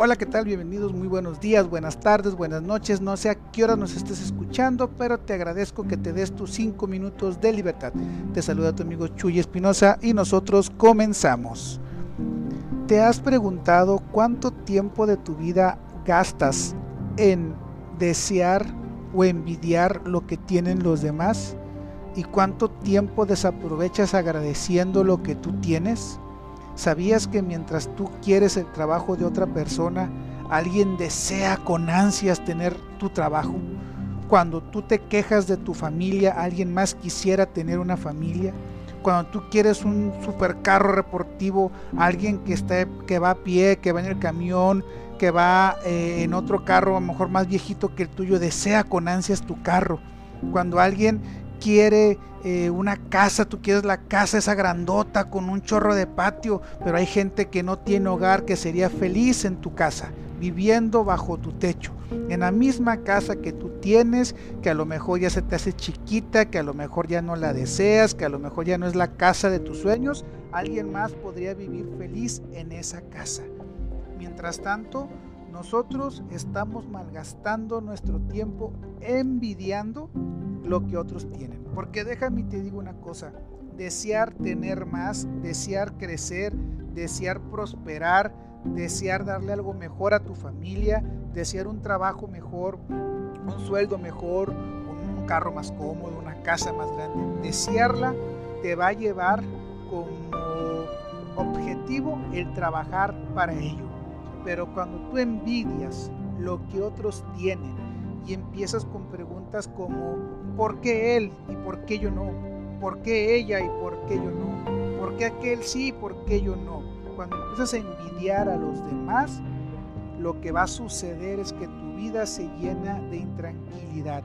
Hola, ¿qué tal? Bienvenidos, muy buenos días, buenas tardes, buenas noches. No sé a qué hora nos estés escuchando, pero te agradezco que te des tus 5 minutos de libertad. Te saluda tu amigo Chuy Espinosa y nosotros comenzamos. ¿Te has preguntado cuánto tiempo de tu vida gastas en desear o envidiar lo que tienen los demás? ¿Y cuánto tiempo desaprovechas agradeciendo lo que tú tienes? ¿Sabías que mientras tú quieres el trabajo de otra persona, alguien desea con ansias tener tu trabajo? Cuando tú te quejas de tu familia, alguien más quisiera tener una familia. Cuando tú quieres un supercarro deportivo, alguien que, está, que va a pie, que va en el camión, que va eh, en otro carro, a lo mejor más viejito que el tuyo, desea con ansias tu carro. Cuando alguien quiere eh, una casa, tú quieres la casa esa grandota con un chorro de patio, pero hay gente que no tiene hogar, que sería feliz en tu casa, viviendo bajo tu techo, en la misma casa que tú tienes, que a lo mejor ya se te hace chiquita, que a lo mejor ya no la deseas, que a lo mejor ya no es la casa de tus sueños, alguien más podría vivir feliz en esa casa. Mientras tanto, nosotros estamos malgastando nuestro tiempo envidiando lo que otros tienen. Porque déjame te digo una cosa, desear tener más, desear crecer, desear prosperar, desear darle algo mejor a tu familia, desear un trabajo mejor, un sueldo mejor, un carro más cómodo, una casa más grande, desearla te va a llevar como objetivo el trabajar para ello. Pero cuando tú envidias lo que otros tienen y empiezas con preguntas como ¿por qué él y por qué yo no? ¿Por qué ella y por qué yo no? ¿Por qué aquel sí y por qué yo no? Cuando empiezas a envidiar a los demás, lo que va a suceder es que tu vida se llena de intranquilidad.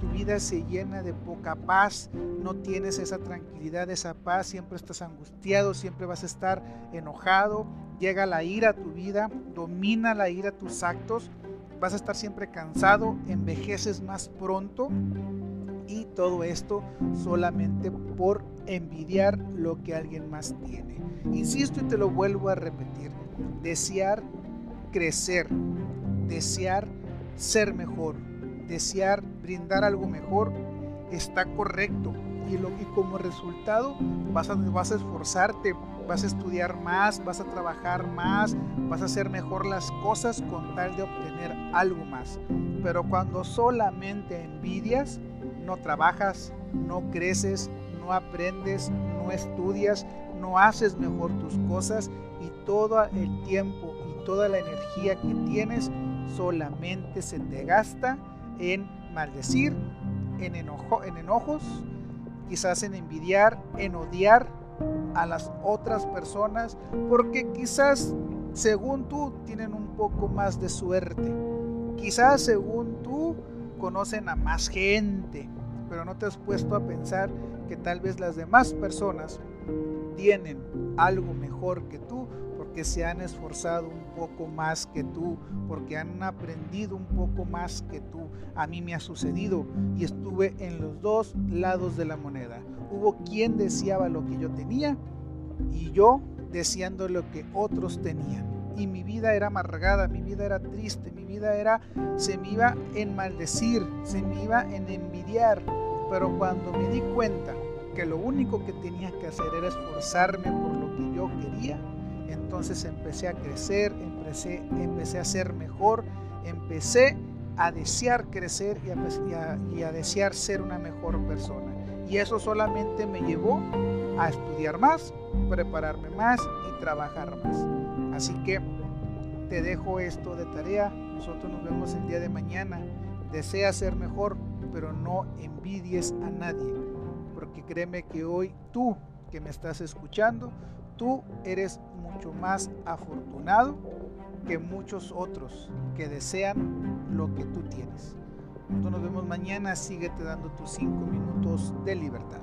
Tu vida se llena de poca paz, no tienes esa tranquilidad, esa paz, siempre estás angustiado, siempre vas a estar enojado, llega la ira a tu vida, domina la ira tus actos, vas a estar siempre cansado, envejeces más pronto y todo esto solamente por envidiar lo que alguien más tiene. Insisto y te lo vuelvo a repetir, desear crecer, desear ser mejor, desear brindar algo mejor está correcto y, lo, y como resultado vas a, vas a esforzarte, vas a estudiar más, vas a trabajar más, vas a hacer mejor las cosas con tal de obtener algo más. Pero cuando solamente envidias, no trabajas, no creces, no aprendes, no estudias, no haces mejor tus cosas y todo el tiempo y toda la energía que tienes solamente se te gasta en maldecir, en, enojo, en enojos, quizás en envidiar, en odiar a las otras personas, porque quizás según tú tienen un poco más de suerte. Quizás según tú conocen a más gente, pero no te has puesto a pensar que tal vez las demás personas tienen algo mejor que tú porque se han esforzado un poco más que tú, porque han aprendido un poco más que tú. A mí me ha sucedido y estuve en los dos lados de la moneda. Hubo quien deseaba lo que yo tenía y yo deseando lo que otros tenían. Y mi vida era amargada, mi vida era triste, mi vida era, se me iba en maldecir, se me iba en envidiar. Pero cuando me di cuenta que lo único que tenía que hacer era esforzarme por lo que yo quería, entonces empecé a crecer, empecé, empecé a ser mejor, empecé a desear crecer y a, y a desear ser una mejor persona. Y eso solamente me llevó a estudiar más, prepararme más y trabajar más. Así que te dejo esto de tarea. Nosotros nos vemos el día de mañana. Desea ser mejor, pero no envidies a nadie. Porque créeme que hoy tú que me estás escuchando, tú eres mucho más afortunado que muchos otros que desean lo que tú tienes. Nos vemos mañana. Síguete dando tus cinco minutos de libertad.